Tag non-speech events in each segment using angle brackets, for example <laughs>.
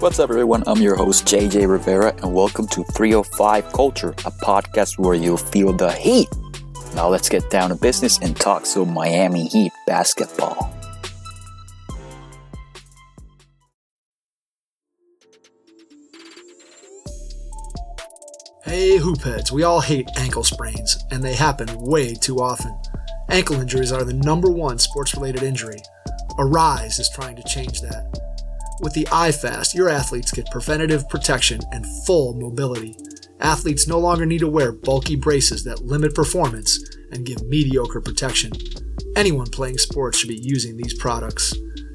What's up, everyone? I'm your host, JJ Rivera, and welcome to 305 Culture, a podcast where you'll feel the heat. Now, let's get down to business and talk some Miami Heat basketball. Hey, hoopheads, we all hate ankle sprains, and they happen way too often. Ankle injuries are the number one sports related injury. Aryse is trying to change that. With the iFast, your athletes get preventative protection and full mobility. Athletes no longer need to wear bulky braces that limit performance and give mediocre protection. Anyone playing sports should be using these products.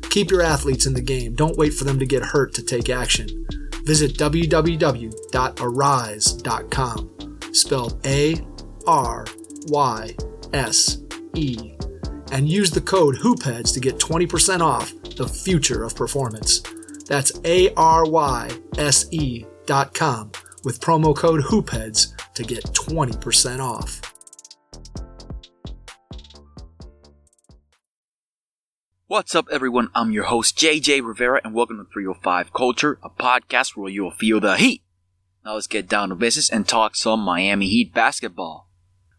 Keep your athletes in the game. Don't wait for them to get hurt to take action. Visit www.aryse.com, spelled A R Y S E, and use the code HOOPHEADS to get 20% off the future of performance. That's A R Y S E dot com with promo code HOOPHEADS to get 20% off. What's up, everyone? I'm your host, JJ Rivera, and welcome to 305 Culture, a podcast where you'll feel the heat. Now let's get down to business and talk some Miami Heat basketball.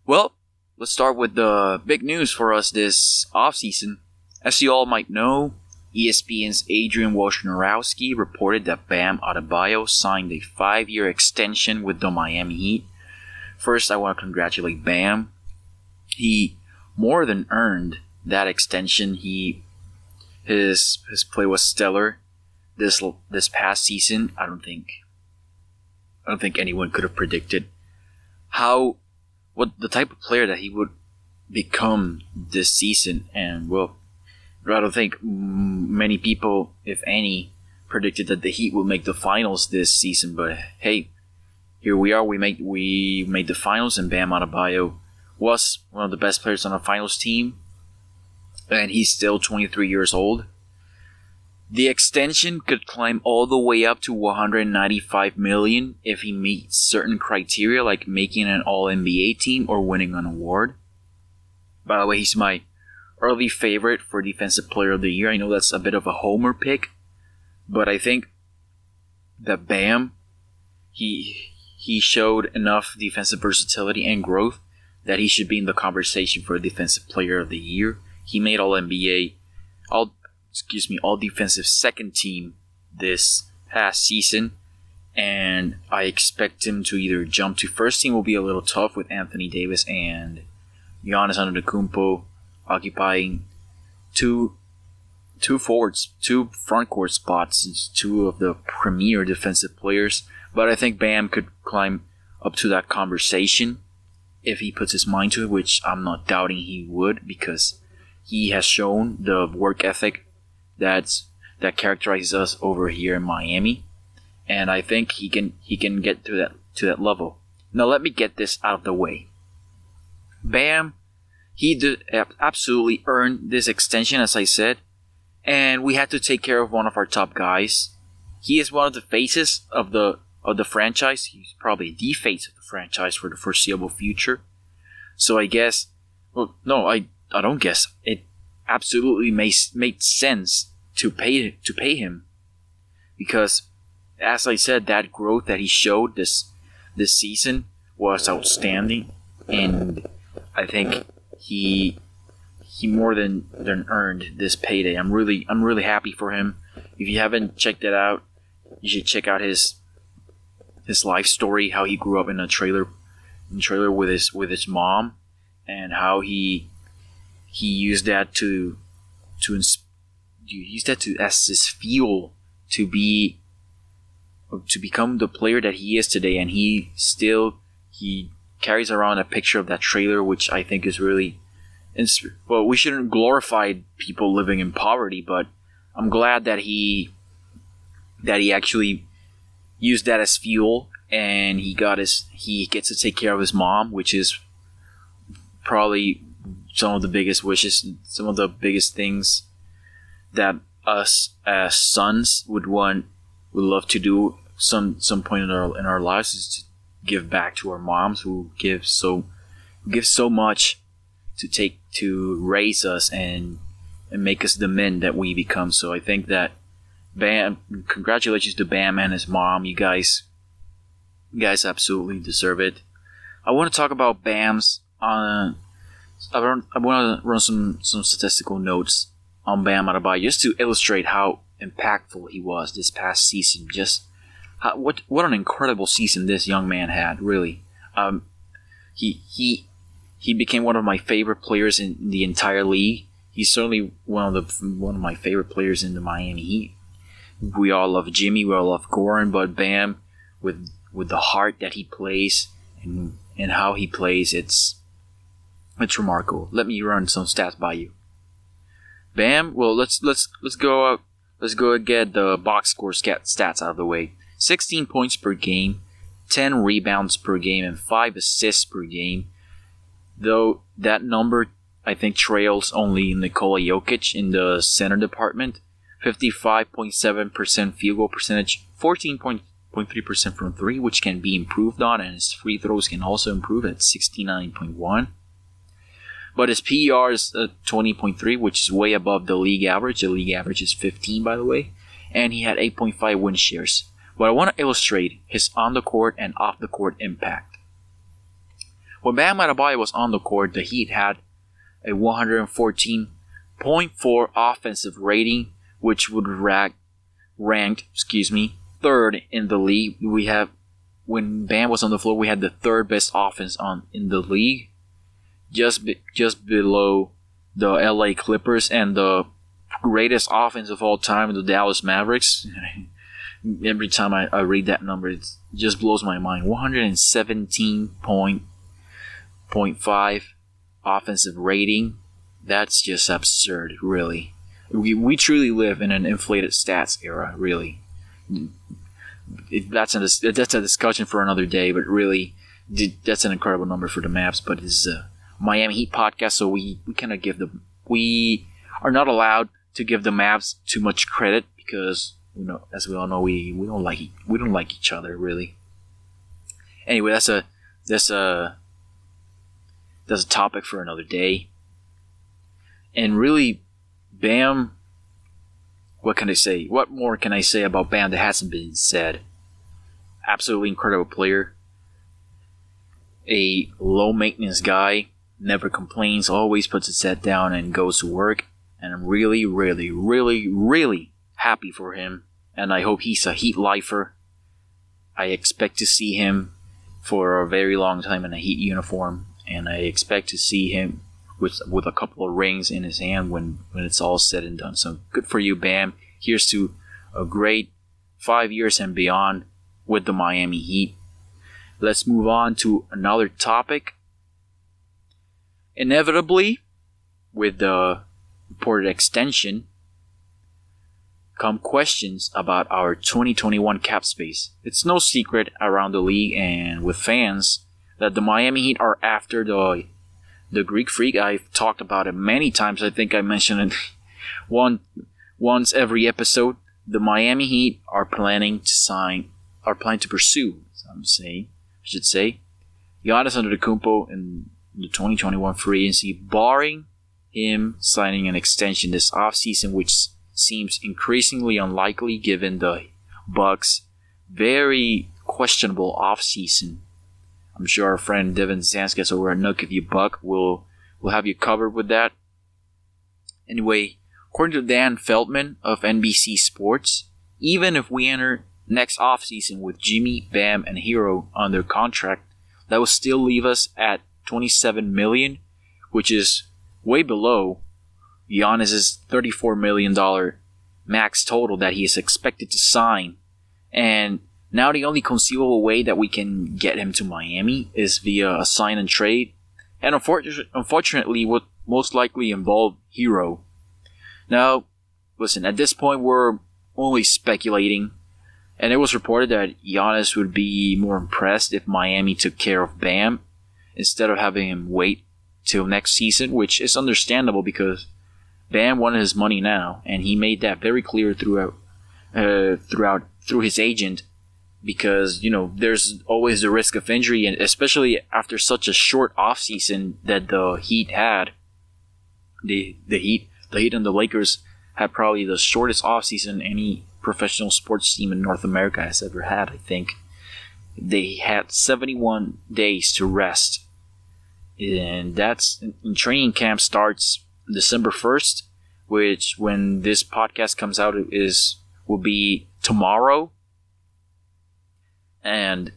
Well, let's start with the big news for us this offseason. As you all might know, ESPN's Adrian Wojnarowski reported that Bam Adebayo signed a five-year extension with the Miami Heat. First, I want to congratulate Bam. He more than earned that extension. He his his play was stellar this this past season. I don't think I don't think anyone could have predicted how what the type of player that he would become this season. And well, I don't think many people, if any, predicted that the Heat will make the finals this season. But hey, here we are. We made we made the finals, and Bam Adebayo was one of the best players on a finals team and he's still 23 years old. The extension could climb all the way up to 195 million if he meets certain criteria like making an all-NBA team or winning an award. By the way, he's my early favorite for defensive player of the year. I know that's a bit of a homer pick, but I think that Bam he he showed enough defensive versatility and growth that he should be in the conversation for defensive player of the year. He made all NBA, all excuse me, all defensive second team this past season, and I expect him to either jump to first team will be a little tough with Anthony Davis and Giannis Antetokounmpo occupying two two forwards, two front court spots, two of the premier defensive players. But I think Bam could climb up to that conversation if he puts his mind to it, which I'm not doubting he would because he has shown the work ethic that's that characterizes us over here in Miami, and I think he can he can get to that to that level. Now let me get this out of the way. Bam, he did absolutely earned this extension, as I said, and we had to take care of one of our top guys. He is one of the faces of the of the franchise. He's probably the face of the franchise for the foreseeable future. So I guess, well, no, I I don't guess it absolutely makes made sense to pay to pay him because as I said that growth that he showed this this season was outstanding and I think he he more than than earned this payday. I'm really I'm really happy for him. If you haven't checked it out, you should check out his his life story, how he grew up in a trailer in a trailer with his with his mom and how he he used that to to use that to as his fuel to be to become the player that he is today. And he still he carries around a picture of that trailer which i think is really well we shouldn't glorify people living in poverty but i'm glad that he that he actually used that as fuel and he got his he gets to take care of his mom which is probably some of the biggest wishes, some of the biggest things that us as sons would want, would love to do some some point in our in our lives is to give back to our moms who give so give so much to take to raise us and and make us the men that we become. So I think that Bam, congratulations to Bam and his mom. You guys, you guys absolutely deserve it. I want to talk about Bam's. Uh, I want, to run some some statistical notes on Bam Adebayo just to illustrate how impactful he was this past season. Just how, what what an incredible season this young man had. Really, um, he he he became one of my favorite players in the entire league. He's certainly one of the one of my favorite players in the Miami Heat. We all love Jimmy, we all love Goran, but Bam, with with the heart that he plays and and how he plays, it's it's remarkable. Let me run some stats by you. Bam. Well, let's let's let's go up. Let's go get the box score stats out of the way. 16 points per game, 10 rebounds per game, and 5 assists per game. Though that number, I think, trails only Nikola Jokic in the center department. 55.7% field goal percentage, 14.3% from three, which can be improved on, and his free throws can also improve at 69.1. But his PER is uh, 20.3, which is way above the league average. The league average is 15, by the way. And he had 8.5 win shares. But I want to illustrate his on the court and off the court impact. When Bam Adebayo was on the court, the Heat had a 114.4 offensive rating, which would rank, ranked, excuse me, third in the league. We have when Bam was on the floor, we had the third best offense on in the league just be, just below the LA Clippers and the greatest offense of all time, the Dallas Mavericks. <laughs> Every time I, I read that number, it just blows my mind. 117.5 offensive rating. That's just absurd, really. We, we truly live in an inflated stats era, really. It, that's a that's a discussion for another day, but really, that's an incredible number for the Mavs. But it's uh, Miami Heat podcast, so we, we kind of give them we are not allowed to give the Mavs too much credit because you know, as we all know, we, we don't like we don't like each other really. Anyway, that's a that's a that's a topic for another day. And really, Bam. What can I say? What more can I say about Bam that hasn't been said? Absolutely incredible player. A low maintenance guy never complains, always puts his head down and goes to work. And I'm really, really, really, really happy for him. And I hope he's a Heat lifer. I expect to see him for a very long time in a Heat uniform. And I expect to see him with with a couple of rings in his hand when, when it's all said and done. So good for you, Bam. Here's to a great five years and beyond with the Miami Heat. Let's move on to another topic Inevitably, with the reported extension, come questions about our 2021 cap space. It's no secret around the league and with fans that the Miami Heat are after the the Greek Freak. I've talked about it many times. I think I mentioned it <laughs> one once every episode. The Miami Heat are planning to sign, are planning to pursue. I'm saying, I should say, Giannis Antetokounmpo in the 2021 free agency, barring him signing an extension this offseason, which seems increasingly unlikely given the Bucks' very questionable offseason. I'm sure our friend Devin Zanskas over at Knuck If You Buck will will have you covered with that. Anyway, according to Dan Feldman of NBC Sports, even if we enter next offseason with Jimmy, Bam, and Herro under contract, that will still leave us at 27 million, which is way below Giannis's 34 million dollar max total that he is expected to sign. And now the only conceivable way that we can get him to Miami is via a sign and trade, and unfortunately, would most likely involve Herro. Now, listen, at this point, we're only speculating, and it was reported that Giannis would be more impressed if Miami took care of Bam instead of having him wait till next season, which is understandable because Bam wanted his money now, and he made that very clear throughout uh, throughout through his agent because you know there's always the risk of injury, and especially after such a short off season that the Heat had. The the Heat the Heat and the Lakers had probably the shortest off season any professional sports team in North America has ever had. I think they had 71 days to rest, and that's training camp starts December 1st, which when this podcast comes out is will be tomorrow, and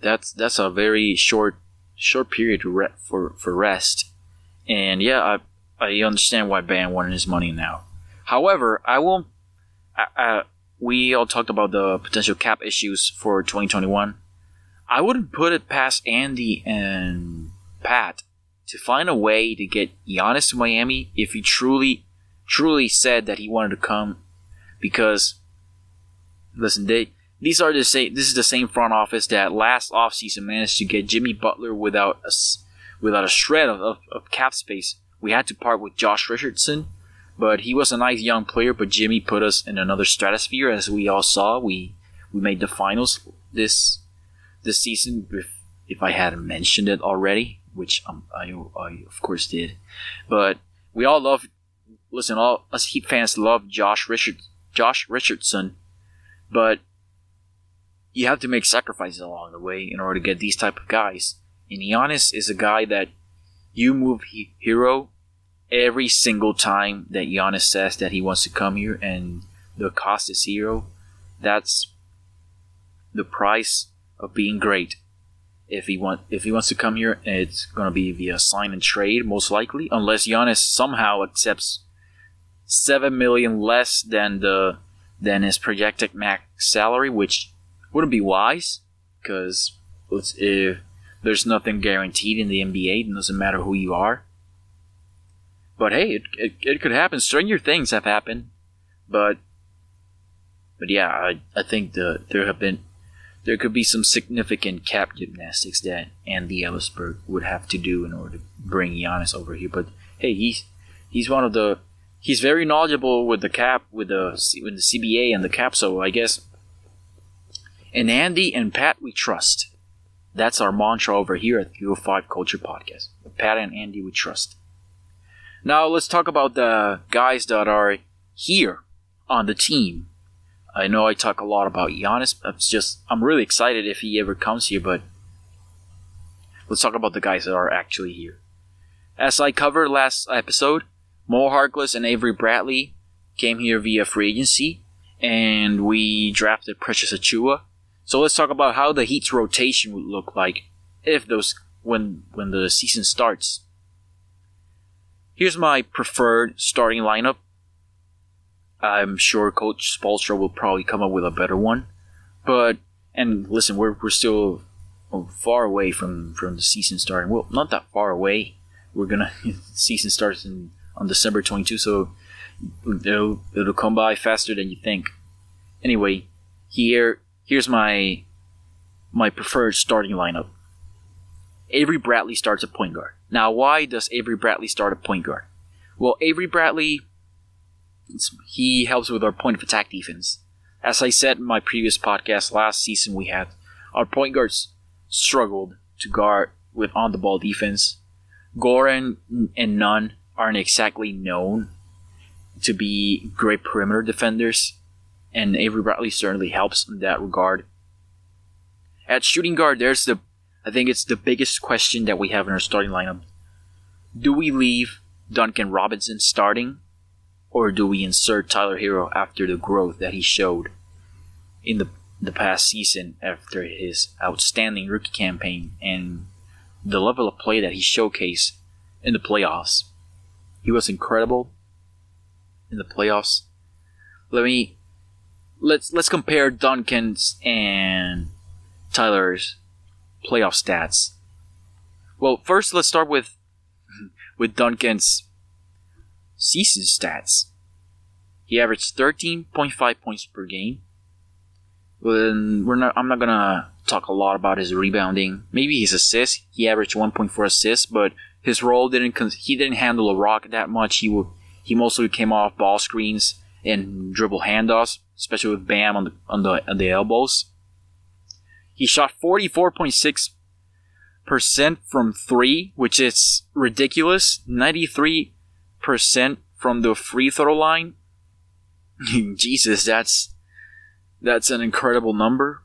that's that's a very short short period for for rest. And yeah, I I understand why Bam wanted his money now. However, I won't. I, we all talked about the potential cap issues for 2021. I wouldn't put it past Andy and Pat to find a way to get Giannis to Miami if he truly, truly said that he wanted to come. Because, listen, they these are the same. This is the same front office that last offseason managed to get Jimmy Butler without a without a shred of, of, of cap space. We had to part with Josh Richardson, but he was a nice young player. But Jimmy put us in another stratosphere, as we all saw. We we made the finals this this season. If, if I hadn't mentioned it already, which um, I, I of course did, but we all love. Listen, all us Heat fans love Josh Richard Josh Richardson, but you have to make sacrifices along the way in order to get these type of guys. And Giannis is a guy that you move Herro every single time that Giannis says that he wants to come here and the cost is zero. That's the price of being great. If he want if he wants to come here, it's gonna be via sign and trade most likely, unless Giannis somehow accepts seven million less than the than his projected max salary, which wouldn't be wise because if there's nothing guaranteed in the NBA, it doesn't matter who you are. But hey, it, it, it could happen. Stranger things have happened, but but yeah, I, I think the there have been there could be some significant cap gymnastics that Andy Elisburg would have to do in order to bring Giannis over here. But hey, he's he's one of the he's very knowledgeable with the cap with the with the CBA and the cap. So I guess in Andy and Pat, we trust. That's our mantra over here at the 305 Culture Podcast. Pat and Andy, we trust. Now let's talk about the guys that are here on the team. I know I talk a lot about Giannis. It's just I'm really excited if he ever comes here, but let's talk about the guys that are actually here. As I covered last episode, Mo Harkless and Avery Bradley came here via free agency, and we drafted Precious Achiuwa so let's talk about how the Heat's rotation would look like if those when when the season starts. Here's my preferred starting lineup. I'm sure Coach Spoelstra will probably come up with a better one, but and listen, we're we're still far away from from the season starting. Well, not that far away. We're gonna <laughs> season starts in on December 22, so it'll it'll come by faster than you think. Anyway, here here's my my preferred starting lineup. Avery Bradley starts at point guard. Now, why does Avery Bradley start at point guard? Well, Avery Bradley, he helps with our point of attack defense. As I said in my previous podcast last season, we had our point guards struggled to guard with on the ball defense. Goran and Nunn aren't exactly known to be great perimeter defenders and Avery Bradley certainly helps in that regard. At shooting guard, there's the I think it's the biggest question that we have in our starting lineup. Do we leave Duncan Robinson starting, or do we insert Tyler Herro after the growth that he showed in the the past season after his outstanding rookie campaign and the level of play that he showcased in the playoffs? He was incredible in the playoffs. Let me let's let's compare Duncan's and Tyler's playoff stats. Well, first let's start with <laughs> with Duncan's season stats. He averaged 13.5 points per game. Well, we're not. I'm not gonna talk a lot about his rebounding. Maybe his assists. He averaged 1.4 assists, but his role didn't. He didn't handle a rock that much. He he mostly came off ball screens and dribble handoffs especially with Bam on the on the on the elbows. He shot 44.6 percent from three, which is ridiculous. 93 percent from the free throw line. <laughs> Jesus, that's that's an incredible number.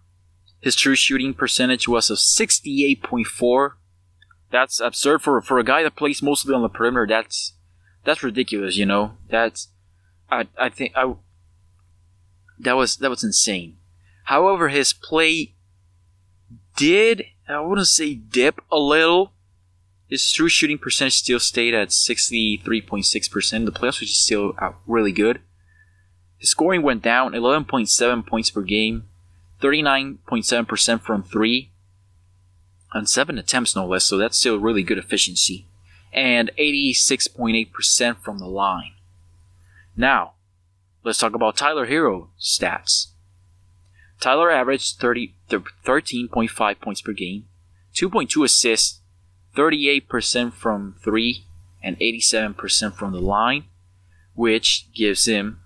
His true shooting percentage was of 68.4. That's absurd for for a guy that plays mostly on the perimeter. That's that's ridiculous, you know. That's I I think I that was that was insane. However, his play did I wouldn't say dip a little. His true shooting percentage still stayed at 63.6%. The playoffs, which is still uh, really good. His scoring went down 11.7 points per game, 39.7% from three, on seven attempts no less, so that's still really good efficiency, and 86.8% from the line. Now, let's talk about Tyler Herro stats. Tyler averaged 30, 13.5 points per game, 2.2 assists, 38% from 3, and 87% from the line, which gives him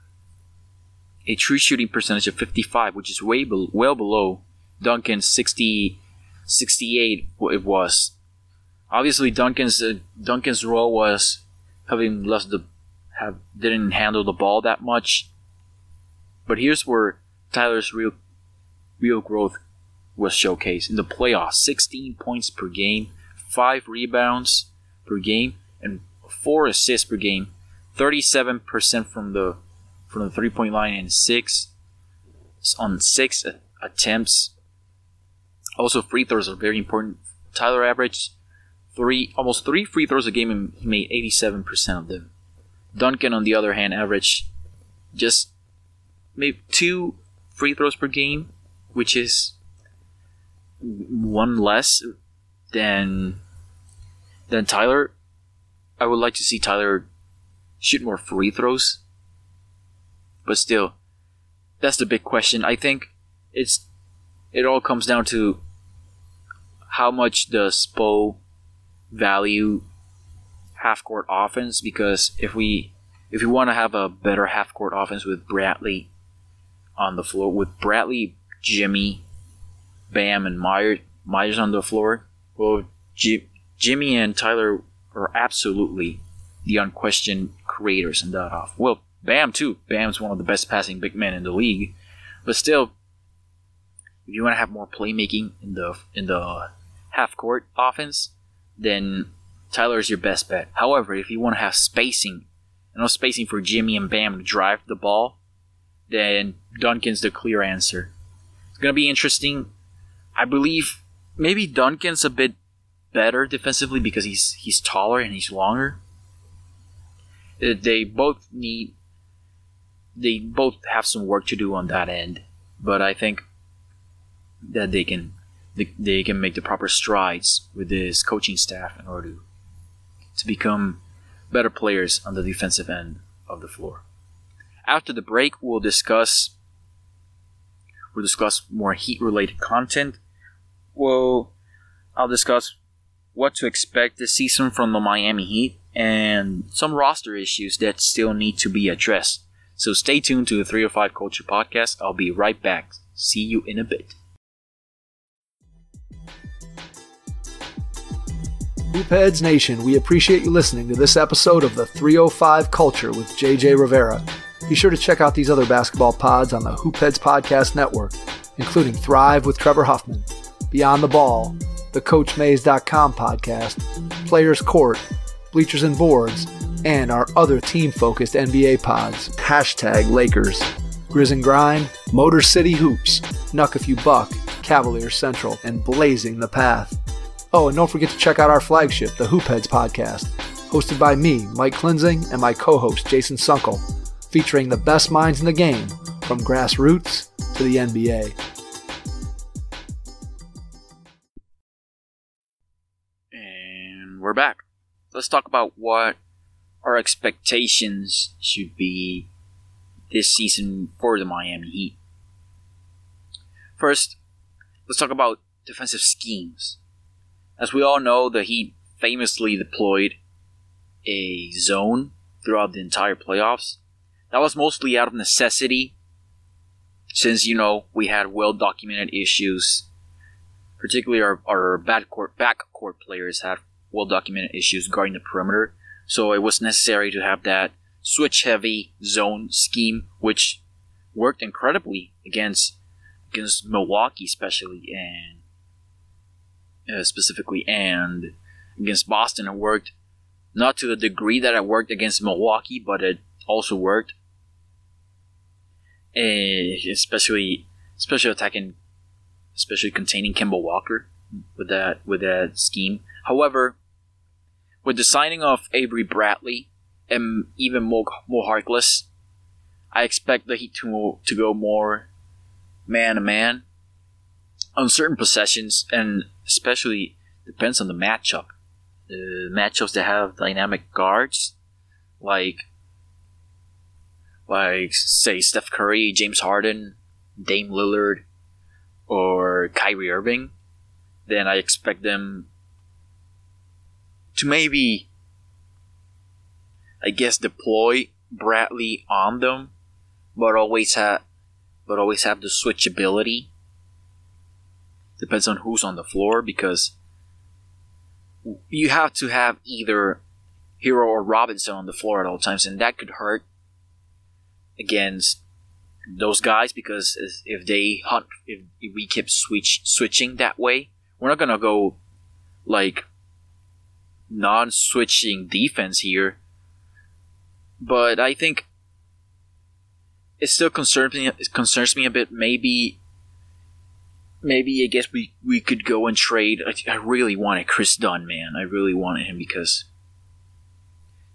a true shooting percentage of 55, which is way be- well below Duncan's 60, 68 it was. Obviously, Duncan's uh, Duncan's role was having less the have didn't handle the ball that much. But here's where Tyler's real real growth was showcased in the playoffs: 16 points per game, five rebounds per game, and four assists per game. 37% from the from the three point line and six on six attempts. Also, free throws are very important. Tyler averaged three, almost three free throws a game, and he made 87% of them. Duncan, on the other hand, averaged just maybe two free throws per game, which is one less than than Tyler. I would like to see Tyler shoot more free throws but still, that's the big question. I think it's it all comes down to how much does Spo value half court offense because if we if we want to have a better half court offense with Bradley on the floor with Bradley, Jimmy, Bam and Meyers Meyers on the floor, well G- Jimmy and Tyler are absolutely the unquestioned creators in that off. Well, Bam too. Bam's one of the best passing big men in the league, but still, if you want to have more playmaking in the in the half court offense, then Tyler is your best bet. However, if you want to have spacing, enough spacing for Jimmy and Bam to drive the ball, then Duncan's the clear answer. It's gonna be interesting. I believe maybe Duncan's a bit better defensively because he's he's taller and he's longer. Uh, they both need they both have some work to do on that end, but I think that they can they, they can make the proper strides with this coaching staff in order to, to become better players on the defensive end of the floor. After the break, we'll discuss we'll discuss more heat related content. Well, I'll discuss what to expect this season from the Miami Heat and some roster issues that still need to be addressed. So stay tuned to the 305 Culture Podcast. I'll be right back. See you in a bit. Hoopheads Nation, we appreciate you listening to this episode of the 305 Culture with JJ Rivera. Be sure to check out these other basketball pods on the Hoopheads Podcast Network, including Thrive with Trevor Huffman, Beyond the Ball, the CoachMaze.com podcast, Players Court, Bleachers and Boards, and our other team focused NBA pods. Hashtag Lakers, Grizz and Grind, Motor City Hoops, Knuck If You Buck, Cavalier Central, and Blazing the Path. Oh, and don't forget to check out our flagship, the Hoopheads podcast, hosted by me, Mike Klinzing, and my co host, Jason Sunkel, featuring the best minds in the game from grassroots to the NBA. Back. Let's talk about what our expectations should be this season for the Miami Heat. First, let's talk about defensive schemes. As we all know, the Heat famously deployed a zone throughout the entire playoffs. That was mostly out of necessity, since, you know, we had well documented issues. Particularly our, our backcourt, backcourt players had well documented issues guarding the perimeter. So it was necessary to have that switch heavy zone scheme, which worked incredibly against against Milwaukee, especially and uh, specifically, and against Boston. It worked not to the degree that it worked against Milwaukee, but it also worked. And especially, especially attacking, especially containing Kemba Walker with that with that scheme. However, with the signing of Avery Bradley and even more Mo Harkless, I expect the Heat to to go more man to man on certain possessions, and especially depends on the matchup. The matchups that have dynamic guards, like like say Steph Curry, James Harden, Dame Lillard, or Kyrie Irving, then I expect them to maybe I guess deploy Bradley on them, but always have but always have the switchability. Depends on who's on the floor because you have to have either Herro or Robinson on the floor at all times, and that could hurt against those guys because if they hunt, if, we keep switch switching that way, we're not gonna go like non-switching defense here. But I think it still concerns me. It concerns me a bit. Maybe maybe I guess we we could go and trade. I, I really wanted Kris Dunn, man. I really wanted him because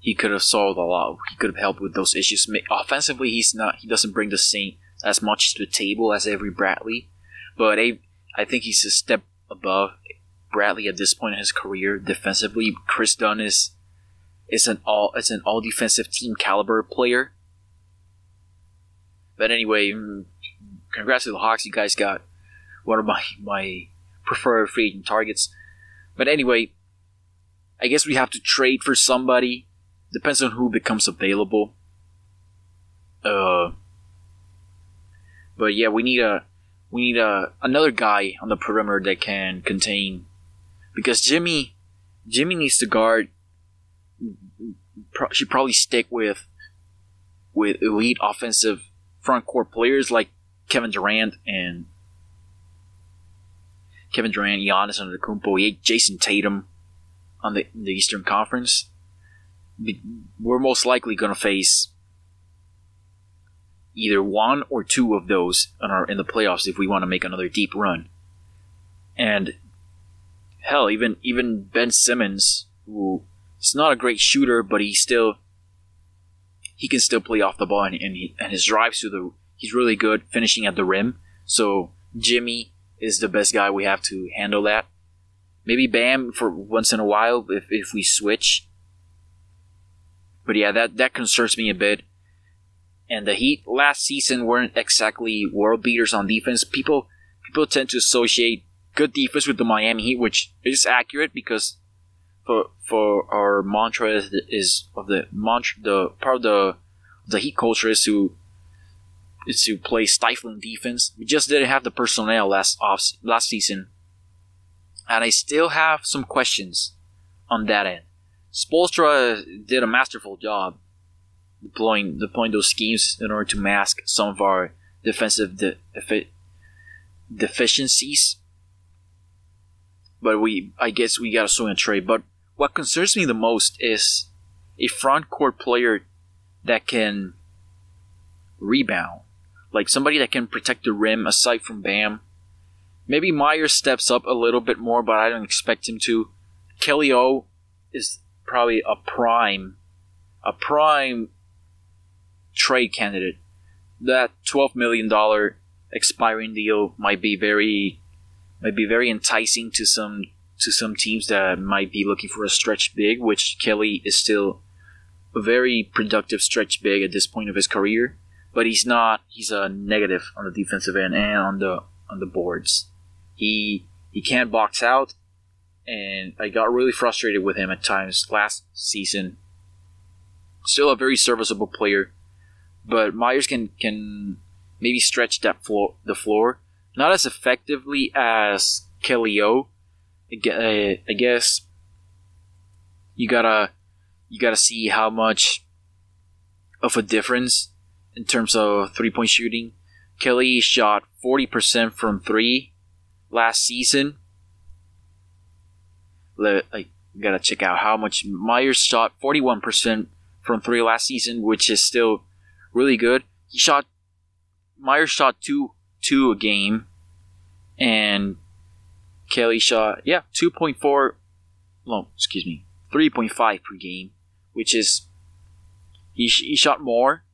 he could have solved a lot. He could have helped with those issues. Offensively, he's not. He doesn't bring the same as much to the table as Avery Bradley, but I, I think he's a step above Bradley at this point in his career. Defensively, Kris Dunn is is an all it's an all defensive team caliber player. But anyway, mm, congrats to the Hawks. You guys got one of my my preferred free agent targets. But anyway, I guess we have to trade for somebody. Depends on who becomes available. Uh, but yeah, we need a we need a another guy on the perimeter that can contain because Jimmy Jimmy needs to guard. Should probably stick with with elite offensive front court players like Kevin Durant and Kevin Durant, Giannis Antetokounmpo, Jayson Tatum on the, the Eastern Conference, we're most likely going to face either one or two of those in, our, in the playoffs if we want to make another deep run. And hell, even even Ben Simmons, who is not a great shooter, but he still he can still play off the ball, and and, he, and his drives to the he's really good finishing at the rim. So Jimmy is the best guy we have to handle that. Maybe Bam for once in a while if, if we switch. But yeah, that, that concerns me a bit. And the Heat last season weren't exactly world beaters on defense. People people tend to associate good defense with the Miami Heat, which is accurate because for for our mantra is, is of the mantra the part of the the Heat culture is to is to play stifling defense. We just didn't have the personnel last off last season, and I still have some questions on that end. Spoelstra did a masterful job deploying deploying those schemes in order to mask some of our defensive de- defi- deficiencies. But we, I guess, we got to swing a trade. But what concerns me the most is a front court player that can rebound like somebody that can protect the rim aside from Bam. Maybe Meyers steps up a little bit more, but I don't expect him to. Kelly O is probably a prime, a prime trade candidate. That twelve million dollar expiring deal might be very, might be very enticing to some to some teams that might be looking for a stretch big, which Kelly is still a very productive stretch big at this point of his career but he's not. He's a negative on the defensive end and on the on the boards. He he can't box out, and I got really frustrated with him at times last season. Still a very serviceable player, but Meyers can can maybe stretch that floor the floor not as effectively as Kelly O. Uh, I guess you gotta you gotta see how much of a difference in terms of three point shooting. Kelly shot 40% from three last season. Let, I gotta check out how much Meyers shot 41% from three last season, which is still really good. He shot Meyers shot two two a game, and Kelly shot yeah two point four. No, excuse me, three point five per game, which is he he shot more,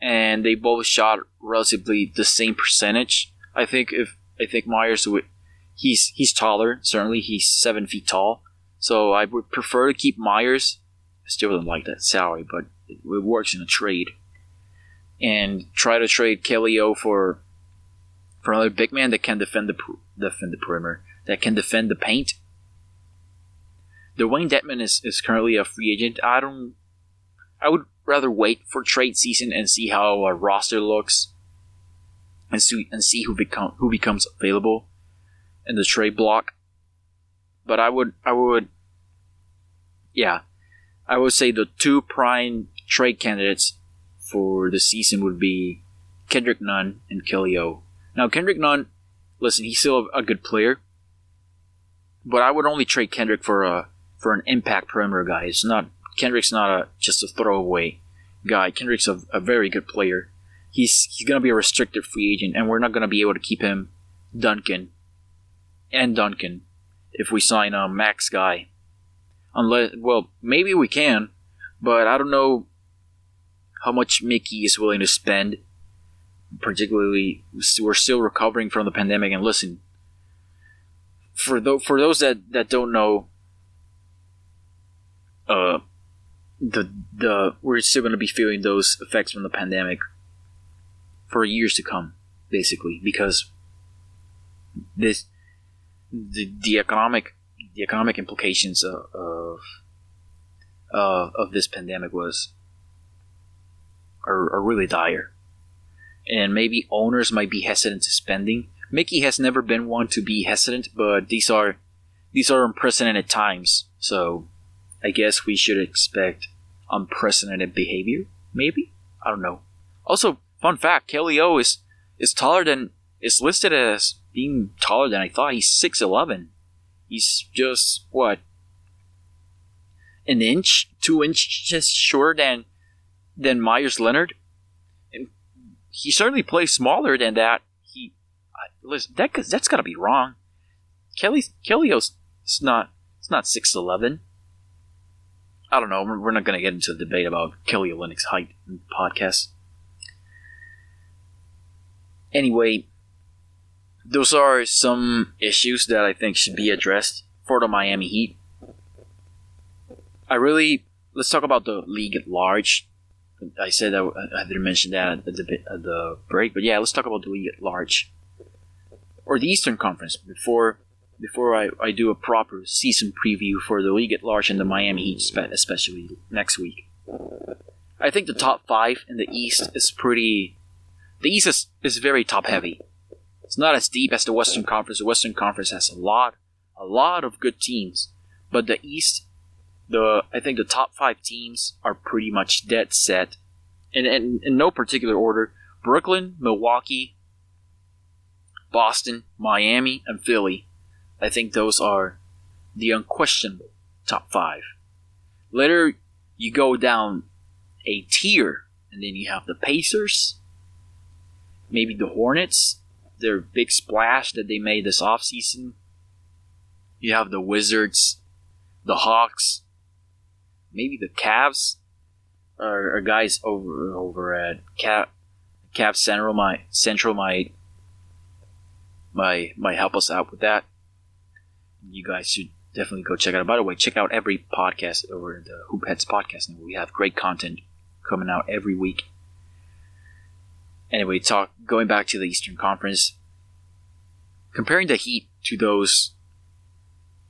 and they both shot relatively the same percentage. I think if I think Meyers would he's he's taller. Certainly, he's seven feet tall. So I would prefer to keep Meyers. I still don't like that salary, but it, it works in a trade. And try to trade Kelly O for for another big man that can defend the defend the perimeter, that can defend the paint. Dewayne Dedmon is, is currently a free agent. I don't. I would rather wait for trade season and see how a roster looks, and see and see who become who becomes available in the trade block. But I would I would yeah. I would say the two prime trade candidates for the season would be Kendrick Nunn and Kelly O. Now Kendrick Nunn, listen, he's still a, a good player, but I would only trade Kendrick for a for an impact perimeter guy. It's not Kendrick's not a just a throwaway guy. Kendrick's a, a very good player. He's he's gonna be a restricted free agent, and we're not gonna be able to keep him Duncan and Duncan if we sign a max guy. Unless, well, maybe we can, but I don't know how much Mickey is willing to spend. Particularly, we're still recovering from the pandemic. And listen, for those for those that that don't know, uh, the the we're still going to be feeling those effects from the pandemic for years to come, basically, because this the, the economic the economic implications of of, uh, of this pandemic was are, are really dire, and maybe owners might be hesitant to spending. Mickey has never been one to be hesitant, but these are these are unprecedented times, so I guess we should expect unprecedented behavior. Maybe I don't know. Also, fun fact: Kelly O is is taller than is listed as being taller than I thought. He's six eleven. He's just what an inch, two inches shorter than than Meyers Leonard, he certainly plays smaller than that. He listen that that's got to be wrong. Kelly Kelly's not it's not six eleven. I don't know. We're not going to get into the debate about Kelly Olynyk's height in the podcast. Anyway, those are some issues that I think should be addressed for the Miami Heat. I really let's talk about the league at large. I said I, I didn't mention that at the, at the break, but yeah, let's talk about the league at large or the Eastern Conference before before I, I do a proper season preview for the league at large and the Miami Heat, especially next week. I think the top five in the East is pretty. The East is, is very top heavy. It's not as deep as the Western Conference. The Western Conference has a lot, a lot of good teams, but the East, the I think the top five teams are pretty much dead set, and in, in no particular order: Brooklyn, Milwaukee, Boston, Miami, and Philly. I think those are the unquestionable top five. Later, you go down a tier, and then you have the Pacers, maybe the Hornets, their big splash that they made this offseason. You have the Wizards, the Hawks, maybe the Cavs, or, or guys over over at Cap Cap Central might Central might might might help us out with that. You guys should definitely go check out. By the way, check out every podcast over the Hoop Heads podcast. We have great content coming out every week anyway, talk going back to the Eastern Conference, comparing the Heat to those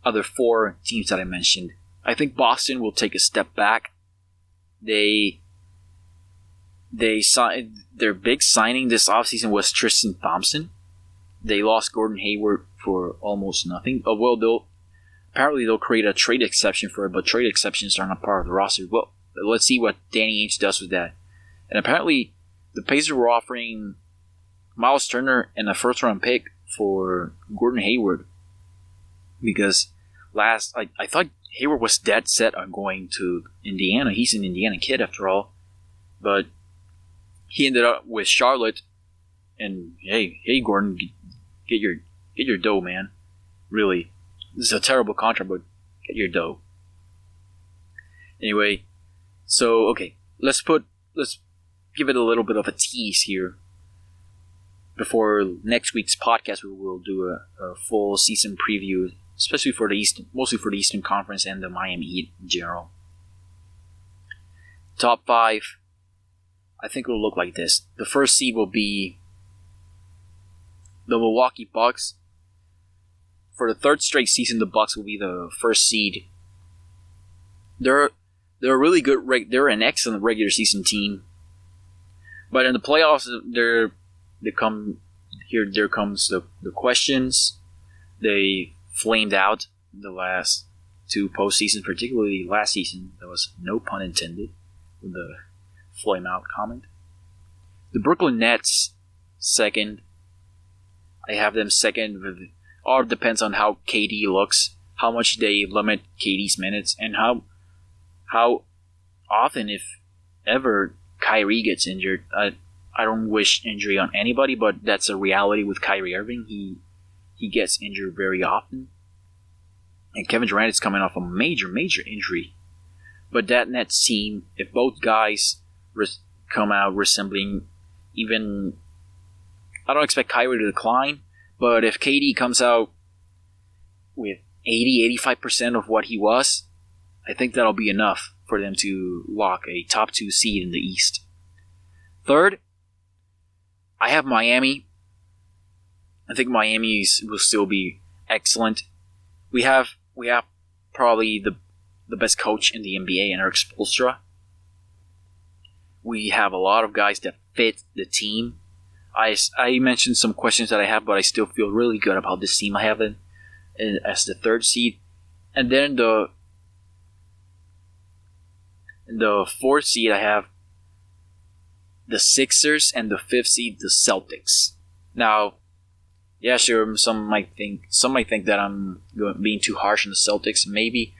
other four teams that I mentioned, I think Boston will take a step back. They they signed their big signing this offseason was Tristan Thompson. They lost Gordon Hayward for almost nothing. Oh well, they'll apparently they'll create a trade exception for it, but trade exceptions are not part of the roster. Well, let's see what Danny Ainge does with that. And apparently, the Pacers were offering Miles Turner and a first round pick for Gordon Hayward because last I, I thought Hayward was dead set on going to Indiana. He's an Indiana kid after all, but he ended up with Charlotte. And hey, hey, Gordon, get your get your dough, man. Really, this is a terrible contract, but get your dough. Anyway, so okay, let's put let's give it a little bit of a tease here. Before next week's podcast, we will do a, a full season preview, especially for the Eastern, mostly for the Eastern Conference and the Miami Heat in general. Top five, I think it will look like this. The first seed will be the Milwaukee Bucks. For the third straight season, the Bucks will be the first seed. They're they're a really good. They're an excellent regular season team, but in the playoffs, they're they come here. There comes the the questions. They flamed out the last two postseasons, particularly last season. There was no pun intended with the flame out comment. The Brooklyn Nets second. I have them second. With, all depends on how KD looks, how much they limit KD's minutes, and how how often, if ever, Kyrie gets injured. I I don't wish injury on anybody, but that's a reality with Kyrie Irving. He he gets injured very often, and Kevin Durant is coming off a major major injury. But that Nets team, if both guys res- come out resembling even, I don't expect Kyrie to decline, but if KD comes out with 80 85% of what he was, I think that'll be enough for them to lock a top two seed in the East. Third, I have Miami. I think Miami's will still be excellent. We have we have probably the the best coach in the NBA in Erik Spoelstra. We have a lot of guys that fit the team. I, I mentioned some questions that I have, but I still feel really good about this team. I have them as the third seed, and then the the fourth seed, I have the Sixers, and the fifth seed, the Celtics. Now, yeah, sure. Some might think some might think that I'm being too harsh on the Celtics. Maybe,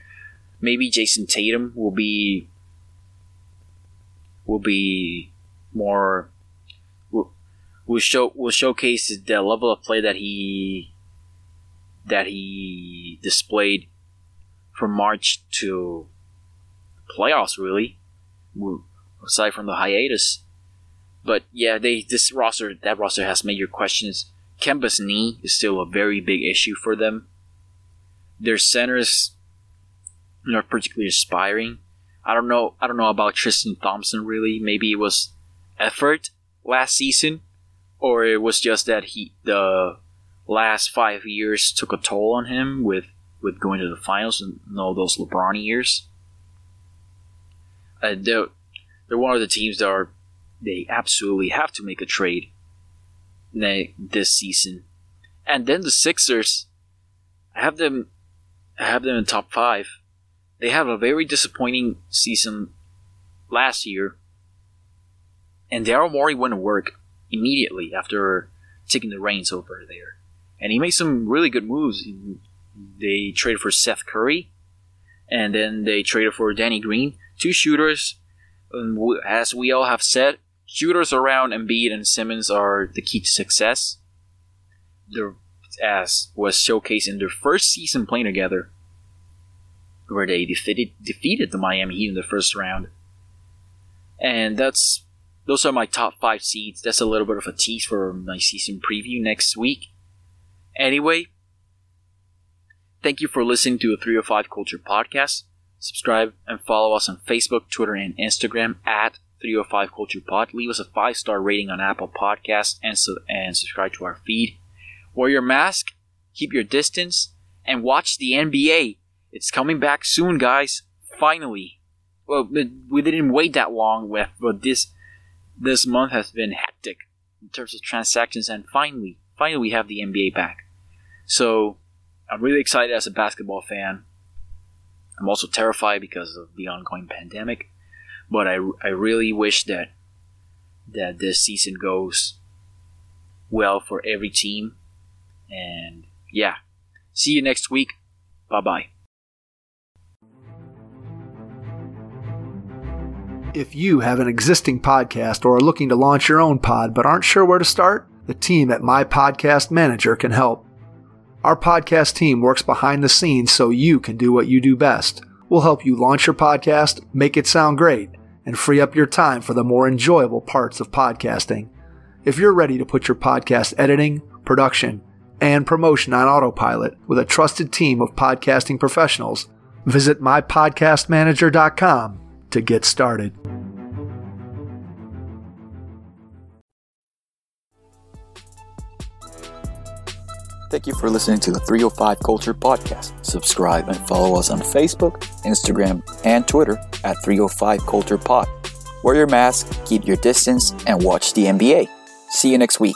maybe Jayson Tatum will be will be more will, will show will showcase the level of play that he that he displayed from March to playoffs, really, aside from the hiatus. But yeah, they this roster that roster has major questions. Kemba's knee is still a very big issue for them. Their centers not particularly aspiring. I don't know. I don't know about Tristan Thompson. Really, maybe it was effort last season, or it was just that he the last five years took a toll on him with with going to the finals and all those LeBron years. Uh, they're, they're one of the teams that are they absolutely have to make a trade this season. And then the Sixers, I have them, I have them in top five. They have a very disappointing season last year, and Daryl Morey went to work immediately after taking the reins over there, and he made some really good moves. They traded for Seth Curry, and then they traded for Danny Green, two shooters. as we all have said, shooters around Embiid and Simmons are the key to success. They're, as was showcased in their first season playing together, where they defeated defeated the Miami Heat in the first round. And that's those are my top five seeds. That's a little bit of a tease for my season preview next week. Anyway, thank you for listening to a 305 Culture podcast. Subscribe and follow us on Facebook, Twitter, and Instagram at 305 Culture Pod. Leave us a five star rating on Apple Podcasts and, su- and subscribe to our feed. Wear your mask, keep your distance, and watch the NBA. It's coming back soon, guys. Finally. Well, we didn't wait that long, with, but this this month has been hectic in terms of transactions, and finally, finally, we have the NBA back. So, I'm really excited as a basketball fan. I'm also terrified because of the ongoing pandemic, but I, I really wish that that this season goes well for every team. And yeah, see you next week. Bye bye. If you have an existing podcast or are looking to launch your own pod but aren't sure where to start, the team at My Podcast Manager can help. Our podcast team works behind the scenes so you can do what you do best. We'll help you launch your podcast, make it sound great, and free up your time for the more enjoyable parts of podcasting. If you're ready to put your podcast editing, production, and promotion on autopilot with a trusted team of podcasting professionals, visit mypodcastmanager.com to get started. Thank you for listening to the 305 Culture Podcast. Subscribe and follow us on Facebook, Instagram, and Twitter at 305 Culture Pod. Wear your mask, keep your distance, and watch the NBA. See you next week.